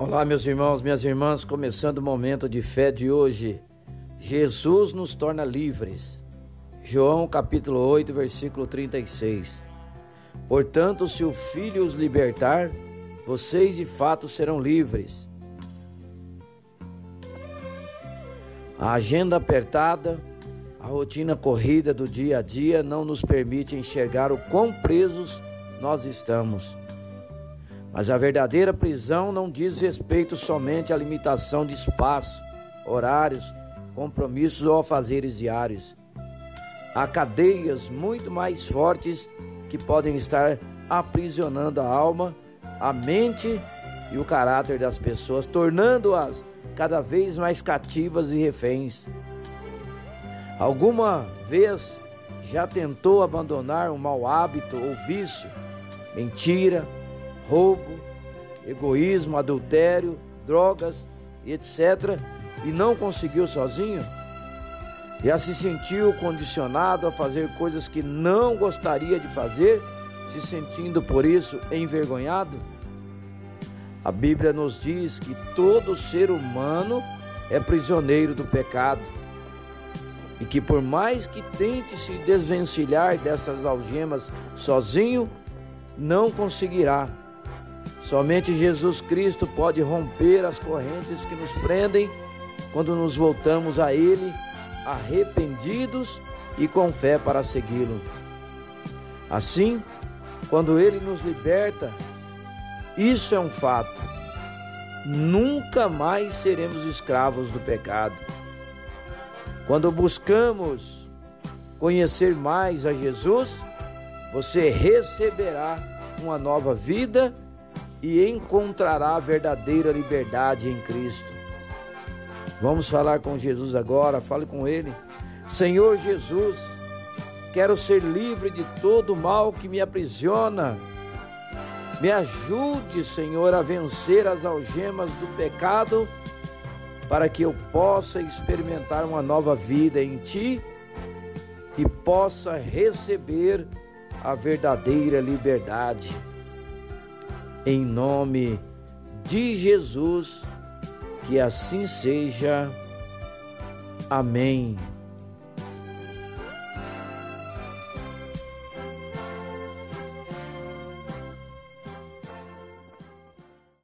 Olá, meus irmãos, minhas irmãs, começando o momento de fé de hoje. Jesus nos torna livres. João capítulo 8, versículo 36. Portanto, se o Filho os libertar, vocês de fato serão livres. A agenda apertada, a rotina corrida do dia a dia não nos permite enxergar o quão presos nós estamos. Mas a verdadeira prisão não diz respeito somente à limitação de espaço, horários, compromissos ou afazeres diários. Há cadeias muito mais fortes que podem estar aprisionando a alma, a mente e o caráter das pessoas, tornando-as cada vez mais cativas e reféns. Alguma vez já tentou abandonar um mau hábito ou vício, mentira, roubo, egoísmo, adultério, drogas, etc., e não conseguiu sozinho? Já se sentiu condicionado a fazer coisas que não gostaria de fazer, se sentindo por isso envergonhado? A Bíblia nos diz que todo ser humano é prisioneiro do pecado e que por mais que tente se desvencilhar dessas algemas sozinho, não conseguirá. Somente Jesus Cristo pode romper as correntes que nos prendem quando nos voltamos a Ele arrependidos e com fé para segui-lo. Assim, quando Ele nos liberta, isso é um fato. Nunca mais seremos escravos do pecado. Quando buscamos conhecer mais a Jesus, você receberá uma nova vida e encontrará a verdadeira liberdade em Cristo. Vamos falar com Jesus agora, fale com Ele. Senhor Jesus, quero ser livre de todo mal que me aprisiona. Me ajude, Senhor, a vencer as algemas do pecado, para que eu possa experimentar uma nova vida em Ti e possa receber a verdadeira liberdade. Em nome de Jesus, que assim seja. Amém.